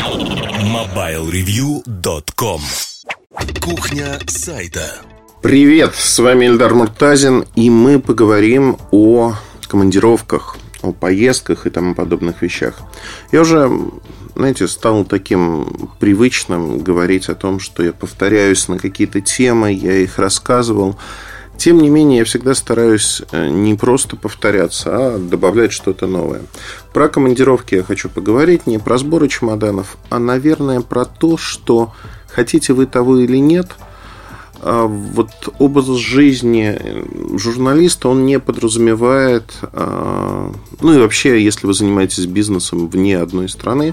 MobileReview.com Кухня сайта Привет, с вами Эльдар Муртазин, и мы поговорим о командировках, о поездках и тому подобных вещах. Я уже, знаете, стал таким привычным говорить о том, что я повторяюсь на какие-то темы, я их рассказывал. Тем не менее, я всегда стараюсь э, не просто повторяться, а добавлять что-то новое. Про командировки я хочу поговорить не про сборы чемоданов, а, наверное, про то, что хотите вы того или нет, а вот образ жизни журналиста, он не подразумевает, а, ну и вообще, если вы занимаетесь бизнесом вне одной страны,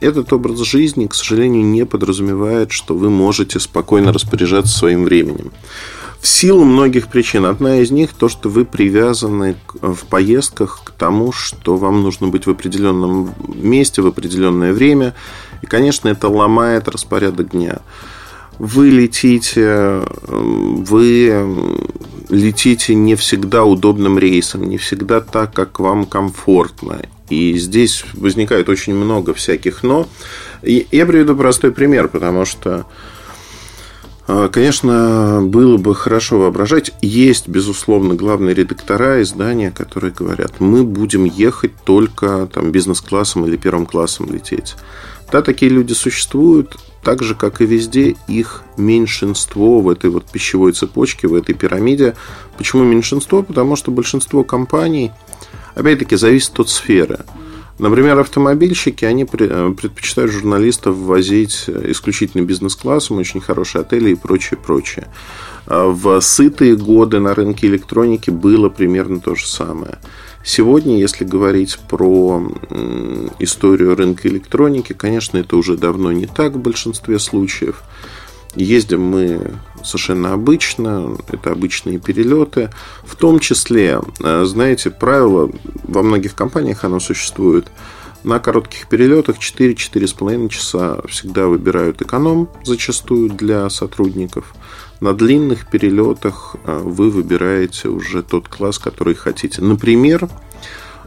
этот образ жизни, к сожалению, не подразумевает, что вы можете спокойно распоряжаться своим временем. В силу многих причин. Одна из них то, что вы привязаны в поездках к тому, что вам нужно быть в определенном месте в определенное время. И, конечно, это ломает распорядок дня. Вы летите, вы летите не всегда удобным рейсом, не всегда так, как вам комфортно. И здесь возникает очень много всяких «но». я приведу простой пример, потому что конечно, было бы хорошо воображать. Есть, безусловно, главные редактора издания, которые говорят, мы будем ехать только там, бизнес-классом или первым классом лететь. Да, такие люди существуют, так же, как и везде, их меньшинство в этой вот пищевой цепочке, в этой пирамиде. Почему меньшинство? Потому что большинство компаний, опять-таки, зависит от сферы. Например, автомобильщики, они э, предпочитают журналистов возить исключительно бизнес-классом, очень хорошие отели и прочее, прочее. А в сытые годы на рынке электроники было примерно то же самое. Сегодня, если говорить про историю рынка электроники, конечно, это уже давно не так в большинстве случаев. Ездим мы совершенно обычно, это обычные перелеты. В том числе, э, знаете, правило во многих компаниях оно существует. На коротких перелетах 4-4,5 часа всегда выбирают эконом, зачастую для сотрудников. На длинных перелетах э, вы выбираете уже тот класс, который хотите. Например,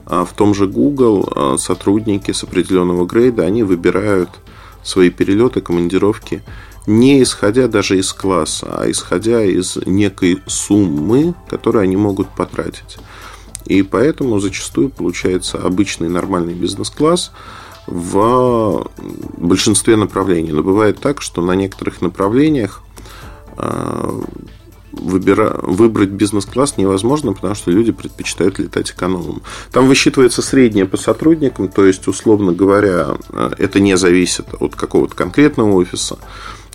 э, в том же Google сотрудники с определенного грейда, они выбирают свои перелеты, командировки не исходя даже из класса, а исходя из некой суммы, которую они могут потратить. И поэтому зачастую получается обычный нормальный бизнес-класс в большинстве направлений. Но бывает так, что на некоторых направлениях а, выбира... выбрать бизнес-класс невозможно, потому что люди предпочитают летать экономом. Там высчитывается среднее по сотрудникам, то есть, условно говоря, это не зависит от какого-то конкретного офиса.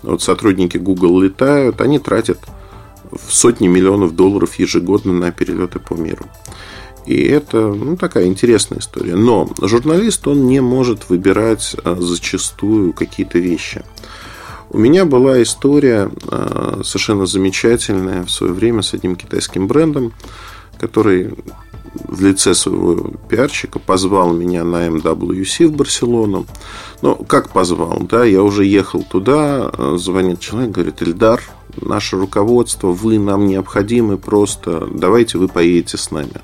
Вот сотрудники Google летают, они тратят в сотни миллионов долларов ежегодно на перелеты по миру. И это ну, такая интересная история. Но журналист, он не может выбирать а, зачастую какие-то вещи. У меня была история а, совершенно замечательная в свое время с одним китайским брендом, который в лице своего пиарщика позвал меня на MWC в Барселону. Ну, как позвал, да, я уже ехал туда, звонит человек, говорит, Эльдар, наше руководство, вы нам необходимы, просто давайте вы поедете с нами.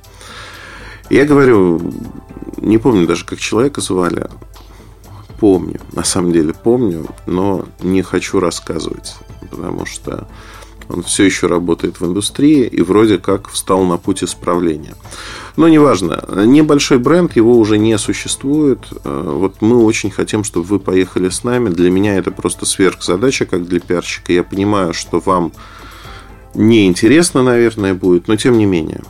Я говорю, не помню даже, как человека звали, помню, на самом деле помню, но не хочу рассказывать, потому что он все еще работает в индустрии и вроде как встал на путь исправления. Но неважно. Небольшой бренд, его уже не существует. Э, вот мы очень хотим, чтобы вы поехали с нами. Для меня это просто сверхзадача, как для пиарщика. Я понимаю, что вам неинтересно, наверное, будет, но тем не менее.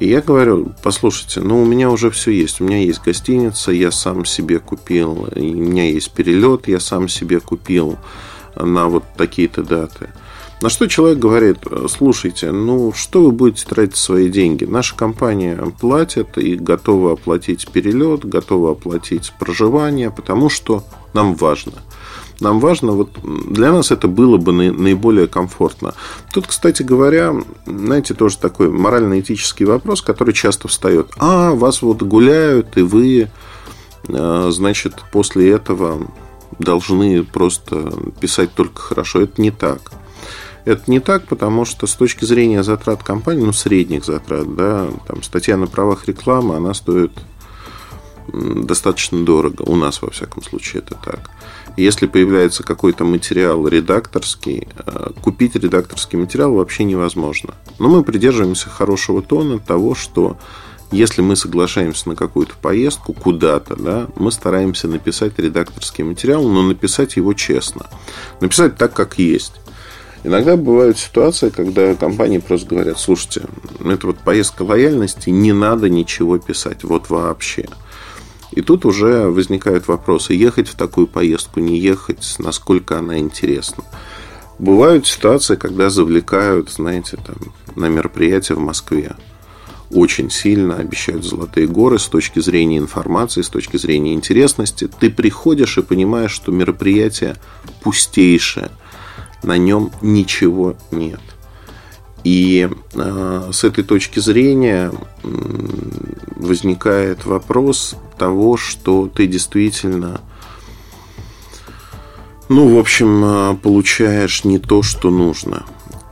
И я говорю, послушайте, ну у меня уже все есть. У меня есть гостиница, я сам себе купил. У меня есть перелет, я сам себе купил на вот такие-то даты. На что человек говорит, слушайте, ну что вы будете тратить свои деньги? Наша компания платит и готова оплатить перелет, готова оплатить проживание, потому что нам важно. Нам важно, вот для нас это было бы наиболее комфортно. Тут, кстати говоря, знаете, тоже такой морально-этический вопрос, который часто встает. А, вас вот гуляют, и вы, э, значит, после этого должны просто писать только хорошо. Это не так. Это не так, потому что с точки зрения затрат компании, ну, средних затрат, да, там статья на правах рекламы, она стоит достаточно дорого. У нас, во всяком случае, это так. Если появляется какой-то материал редакторский, э, купить редакторский материал вообще невозможно. Но мы придерживаемся хорошего тона того, что если мы соглашаемся на какую-то поездку куда-то, да, мы стараемся написать редакторский материал, но написать его честно. Написать так, как есть. Иногда бывают ситуации, когда компании просто говорят, слушайте, это вот поездка лояльности, не надо ничего писать, вот вообще. И тут уже возникают вопросы, ехать в такую поездку, не ехать, насколько она интересна. Бывают ситуации, когда завлекают, знаете, там, на мероприятие в Москве. Очень сильно обещают золотые горы с точки зрения информации, с точки зрения интересности. Ты приходишь и понимаешь, что мероприятие пустейшее – на нем ничего нет. И э, с этой точки зрения э, возникает вопрос того, что ты действительно, ну, в общем, э, получаешь не то, что нужно.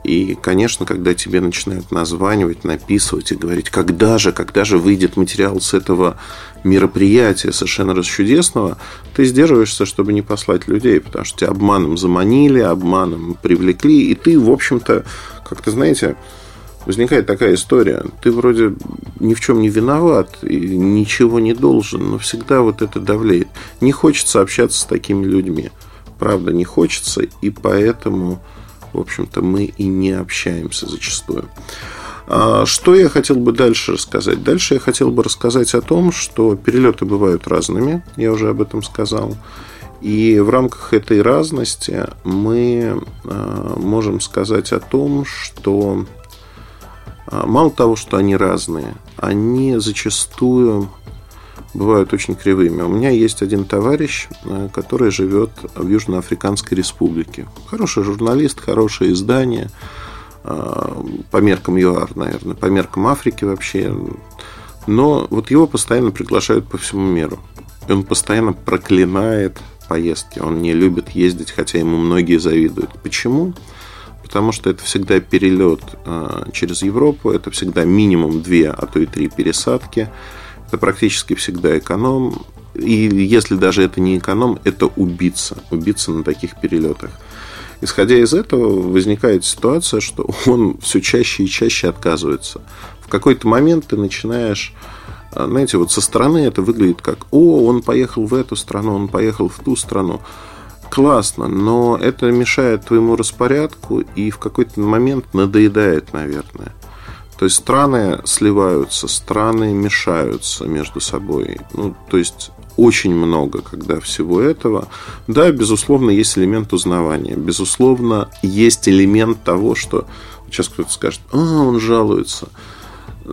И, конечно, когда тебе начинают названивать, написывать и говорить, когда же, когда же выйдет материал с этого мероприятия совершенно расчудесного, ты сдерживаешься, чтобы не послать людей, потому что тебя обманом заманили, обманом привлекли, и ты, в общем-то, как-то, знаете, возникает такая история. Ты вроде ни в чем не виноват и ничего не должен, но всегда вот это давлеет. Не хочется общаться с такими людьми. Правда, не хочется, и поэтому в общем-то, мы и не общаемся зачастую. А, что я хотел бы дальше рассказать? Дальше я хотел бы рассказать о том, что перелеты бывают разными, я уже об этом сказал. И в рамках этой разности мы а, можем сказать о том, что а, мало того, что они разные, они зачастую бывают очень кривыми. У меня есть один товарищ, э, который живет в Южноафриканской республике. Хороший журналист, хорошее издание. Э, по меркам ЮАР, наверное, по меркам Африки вообще. Но вот его постоянно приглашают по всему миру. И он постоянно проклинает поездки. Он не любит ездить, хотя ему многие завидуют. Почему? Потому что это всегда перелет э, через Европу, это всегда минимум две, а то и три пересадки. Это практически всегда эконом. И если даже это не эконом, это убийца. Убийца на таких перелетах. Исходя из этого, возникает ситуация, что он все чаще и чаще отказывается. В какой-то момент ты начинаешь а, знаете, вот со стороны это выглядит как, о, он поехал в эту страну, он поехал в ту страну. Классно, но это мешает твоему распорядку и в какой-то момент надоедает, наверное. То есть страны сливаются, страны мешаются между собой. Ну, то есть очень много, когда всего этого. Да, безусловно, есть элемент узнавания. Безусловно, есть элемент того, что сейчас кто-то скажет, а, он жалуется.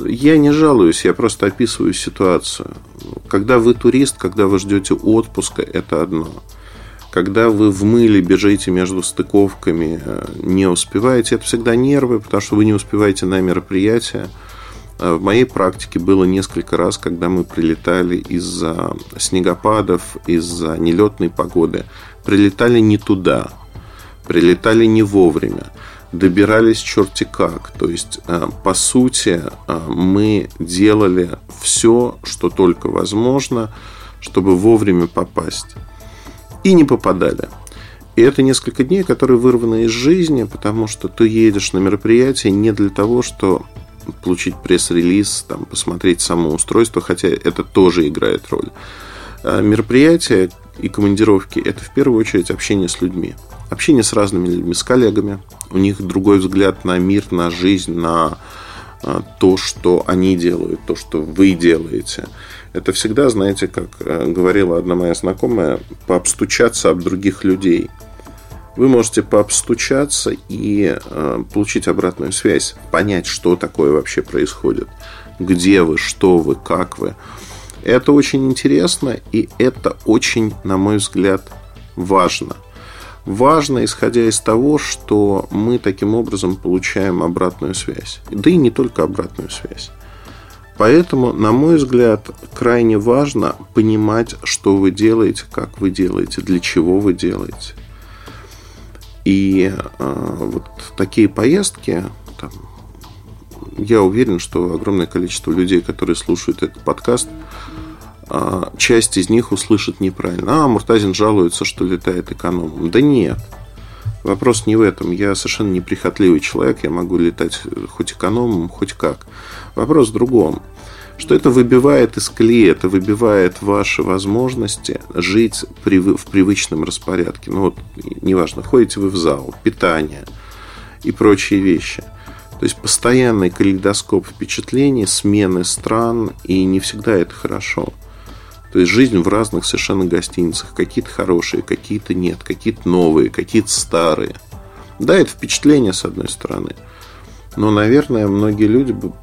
Я не жалуюсь, я просто описываю ситуацию. Когда вы турист, когда вы ждете отпуска, это одно – когда вы в мыле бежите между стыковками, э, не успеваете, это всегда нервы, потому что вы не успеваете на мероприятие. Э, в моей практике было несколько раз, когда мы прилетали из-за снегопадов, из-за нелетной погоды. Прилетали не туда, прилетали не вовремя, добирались черти как. То есть, э, по сути, мы делали все, что только возможно, чтобы вовремя попасть и не попадали. И это несколько дней, которые вырваны из жизни, потому что ты едешь на мероприятие не для того, что получить пресс-релиз, там, посмотреть само устройство, хотя это тоже играет роль. А мероприятия и командировки – это в первую очередь общение с людьми. Общение с разными людьми, с коллегами. У них другой взгляд на мир, на жизнь, на то, что они делают, то, что вы делаете. Это всегда, знаете, как э, говорила одна моя знакомая, пообстучаться об других людей. Вы можете пообстучаться и э, получить обратную связь, понять, что такое вообще происходит, где вы, что вы, как вы. Это очень интересно, и это очень, на мой взгляд, важно. Важно, исходя из того, что мы таким образом получаем обратную связь. Да и не только обратную связь. Поэтому, на мой взгляд, крайне важно понимать, что вы делаете, как вы делаете, для чего вы делаете. И э, вот такие поездки, там, я уверен, что огромное количество людей, которые слушают этот подкаст, часть из них услышит неправильно. А, Муртазин жалуется, что летает экономом. Да нет. Вопрос не в этом. Я совершенно неприхотливый человек. Я могу летать хоть экономом, хоть как. Вопрос в другом. Что это выбивает из колеи, это выбивает ваши возможности жить в привычном распорядке. Ну вот, неважно, ходите вы в зал, питание и прочие вещи. То есть постоянный калейдоскоп впечатлений, смены стран, и не всегда это хорошо. То есть жизнь в разных совершенно гостиницах. Какие-то хорошие, какие-то нет, какие-то новые, какие-то старые. Да, это впечатление с одной стороны. Но, наверное, многие люди бы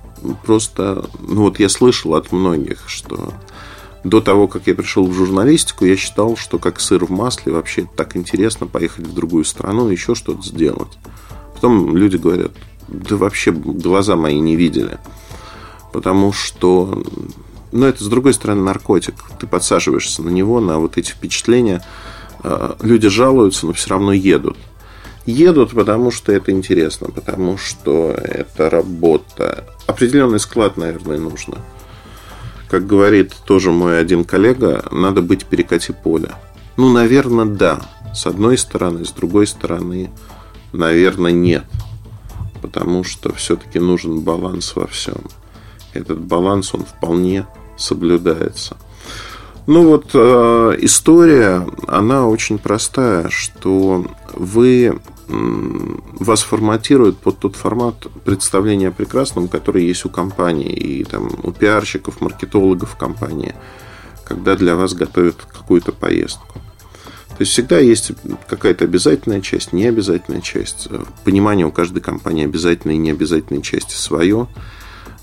просто... Ну, вот я слышал от многих, что до того, как я пришел в журналистику, я считал, что как сыр в масле вообще так интересно поехать в другую страну и еще что-то сделать. Потом люди говорят, да вообще глаза мои не видели. Потому что но это, с другой стороны, наркотик. Ты подсаживаешься на него, на вот эти впечатления. А, люди жалуются, но все равно едут. Едут, потому что это интересно, потому что это работа. Определенный склад, наверное, нужно. Как говорит тоже мой один коллега, надо быть перекати поля. Ну, наверное, да. С одной стороны, с другой стороны, наверное, нет. Потому что все-таки нужен баланс во всем. Этот баланс, он вполне соблюдается. Ну вот э, история, она очень простая, что вы вас форматируют под тот формат представления о прекрасном, который есть у компании и там у пиарщиков, маркетологов компании, когда для вас готовят какую-то поездку. То есть всегда есть какая-то обязательная часть, необязательная часть. Понимание у каждой компании обязательной и необязательной части свое.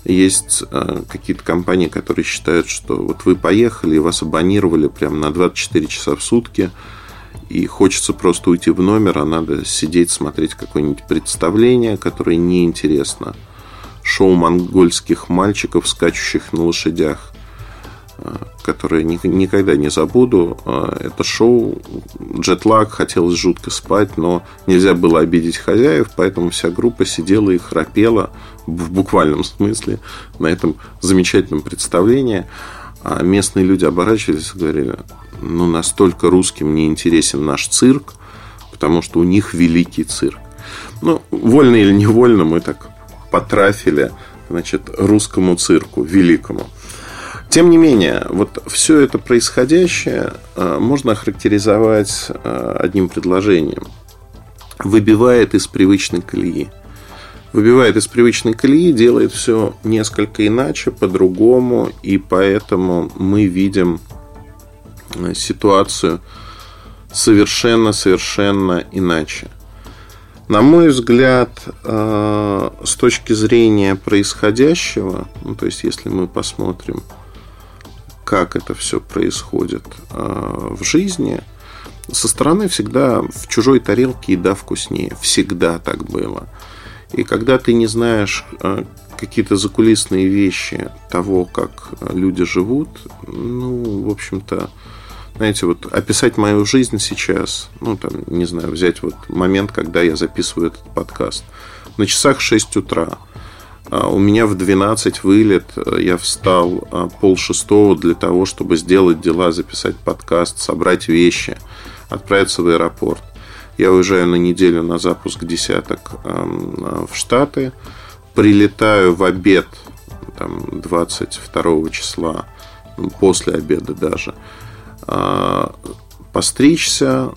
Есть э, какие-то компании, которые считают, что вот вы поехали и вас абонировали прямо на 24 часа в сутки, и хочется просто уйти в номер, а надо сидеть, смотреть какое-нибудь представление, которое неинтересно. Шоу монгольских мальчиков, скачущих на лошадях. Которое никогда не забуду. Э, это шоу «Джетлаг», хотелось жутко спать, но нельзя было обидеть хозяев, поэтому вся группа сидела и храпела в буквальном смысле на этом замечательном представлении. А местные люди оборачивались и говорили, ну, настолько русским не интересен наш цирк, потому что у них великий цирк. Ну, вольно или невольно мы так потрафили, значит, русскому цирку, великому. Тем не менее, вот все это происходящее э, можно охарактеризовать э, одним предложением. Выбивает из привычной колеи. Выбивает из привычной колеи, делает все несколько иначе, по-другому, и поэтому мы видим э, ситуацию совершенно-совершенно иначе. На мой взгляд, с точки зрения происходящего, ну, то есть если мы посмотрим как это все происходит а, в жизни, со стороны всегда в чужой тарелке еда вкуснее. Всегда так было. И когда ты не знаешь а, какие-то закулисные вещи того, как люди живут, ну, в общем-то, знаете, вот описать мою жизнь сейчас, ну, там, не знаю, взять вот момент, когда я записываю этот подкаст. На часах 6 утра. А, у меня в 12 вылет, я встал а, пол шестого для того, чтобы сделать дела, записать подкаст, собрать вещи, отправиться в аэропорт. Я уезжаю на неделю на запуск десяток в Штаты, прилетаю в обед там, 22 числа, после обеда даже, а, постричься,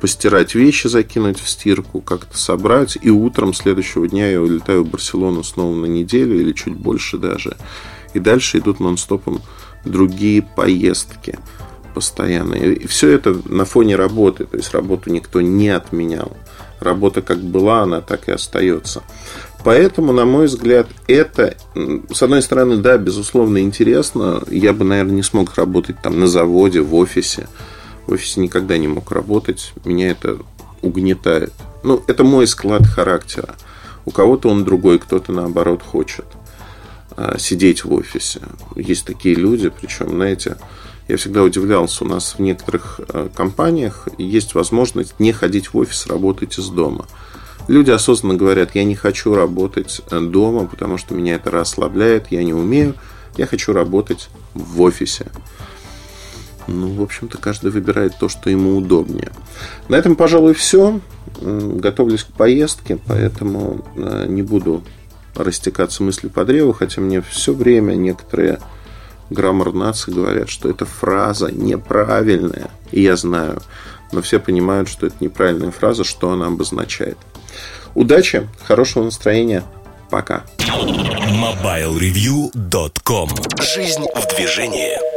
постирать вещи, закинуть в стирку, как-то собрать. И утром следующего дня я улетаю в Барселону снова на неделю или чуть больше даже. И дальше идут нон-стопом другие поездки постоянно. И все это на фоне работы. То есть работу никто не отменял. Работа как была, она так и остается. Поэтому, на мой взгляд, это, с одной стороны, да, безусловно, интересно. Я бы, наверное, не смог работать там на заводе, в офисе в офисе никогда не мог работать. Меня это угнетает. Ну, это мой склад характера. У кого-то он другой, кто-то наоборот хочет а, сидеть в офисе. Есть такие люди, причем, знаете, я всегда удивлялся, у нас в некоторых а, компаниях есть возможность не ходить в офис, работать из дома. Люди осознанно говорят, я не хочу работать э, дома, потому что меня это расслабляет, я не умею. Я хочу работать в офисе. Ну, в общем-то, каждый выбирает то, что ему удобнее. На этом, пожалуй, все. Готовлюсь к поездке, поэтому э, не буду растекаться мыслью по древу, хотя мне все время некоторые граммар нации говорят, что эта фраза неправильная. И я знаю, но все понимают, что это неправильная фраза, что она обозначает. Удачи, хорошего настроения. Пока. MobileReview.com Жизнь в движении.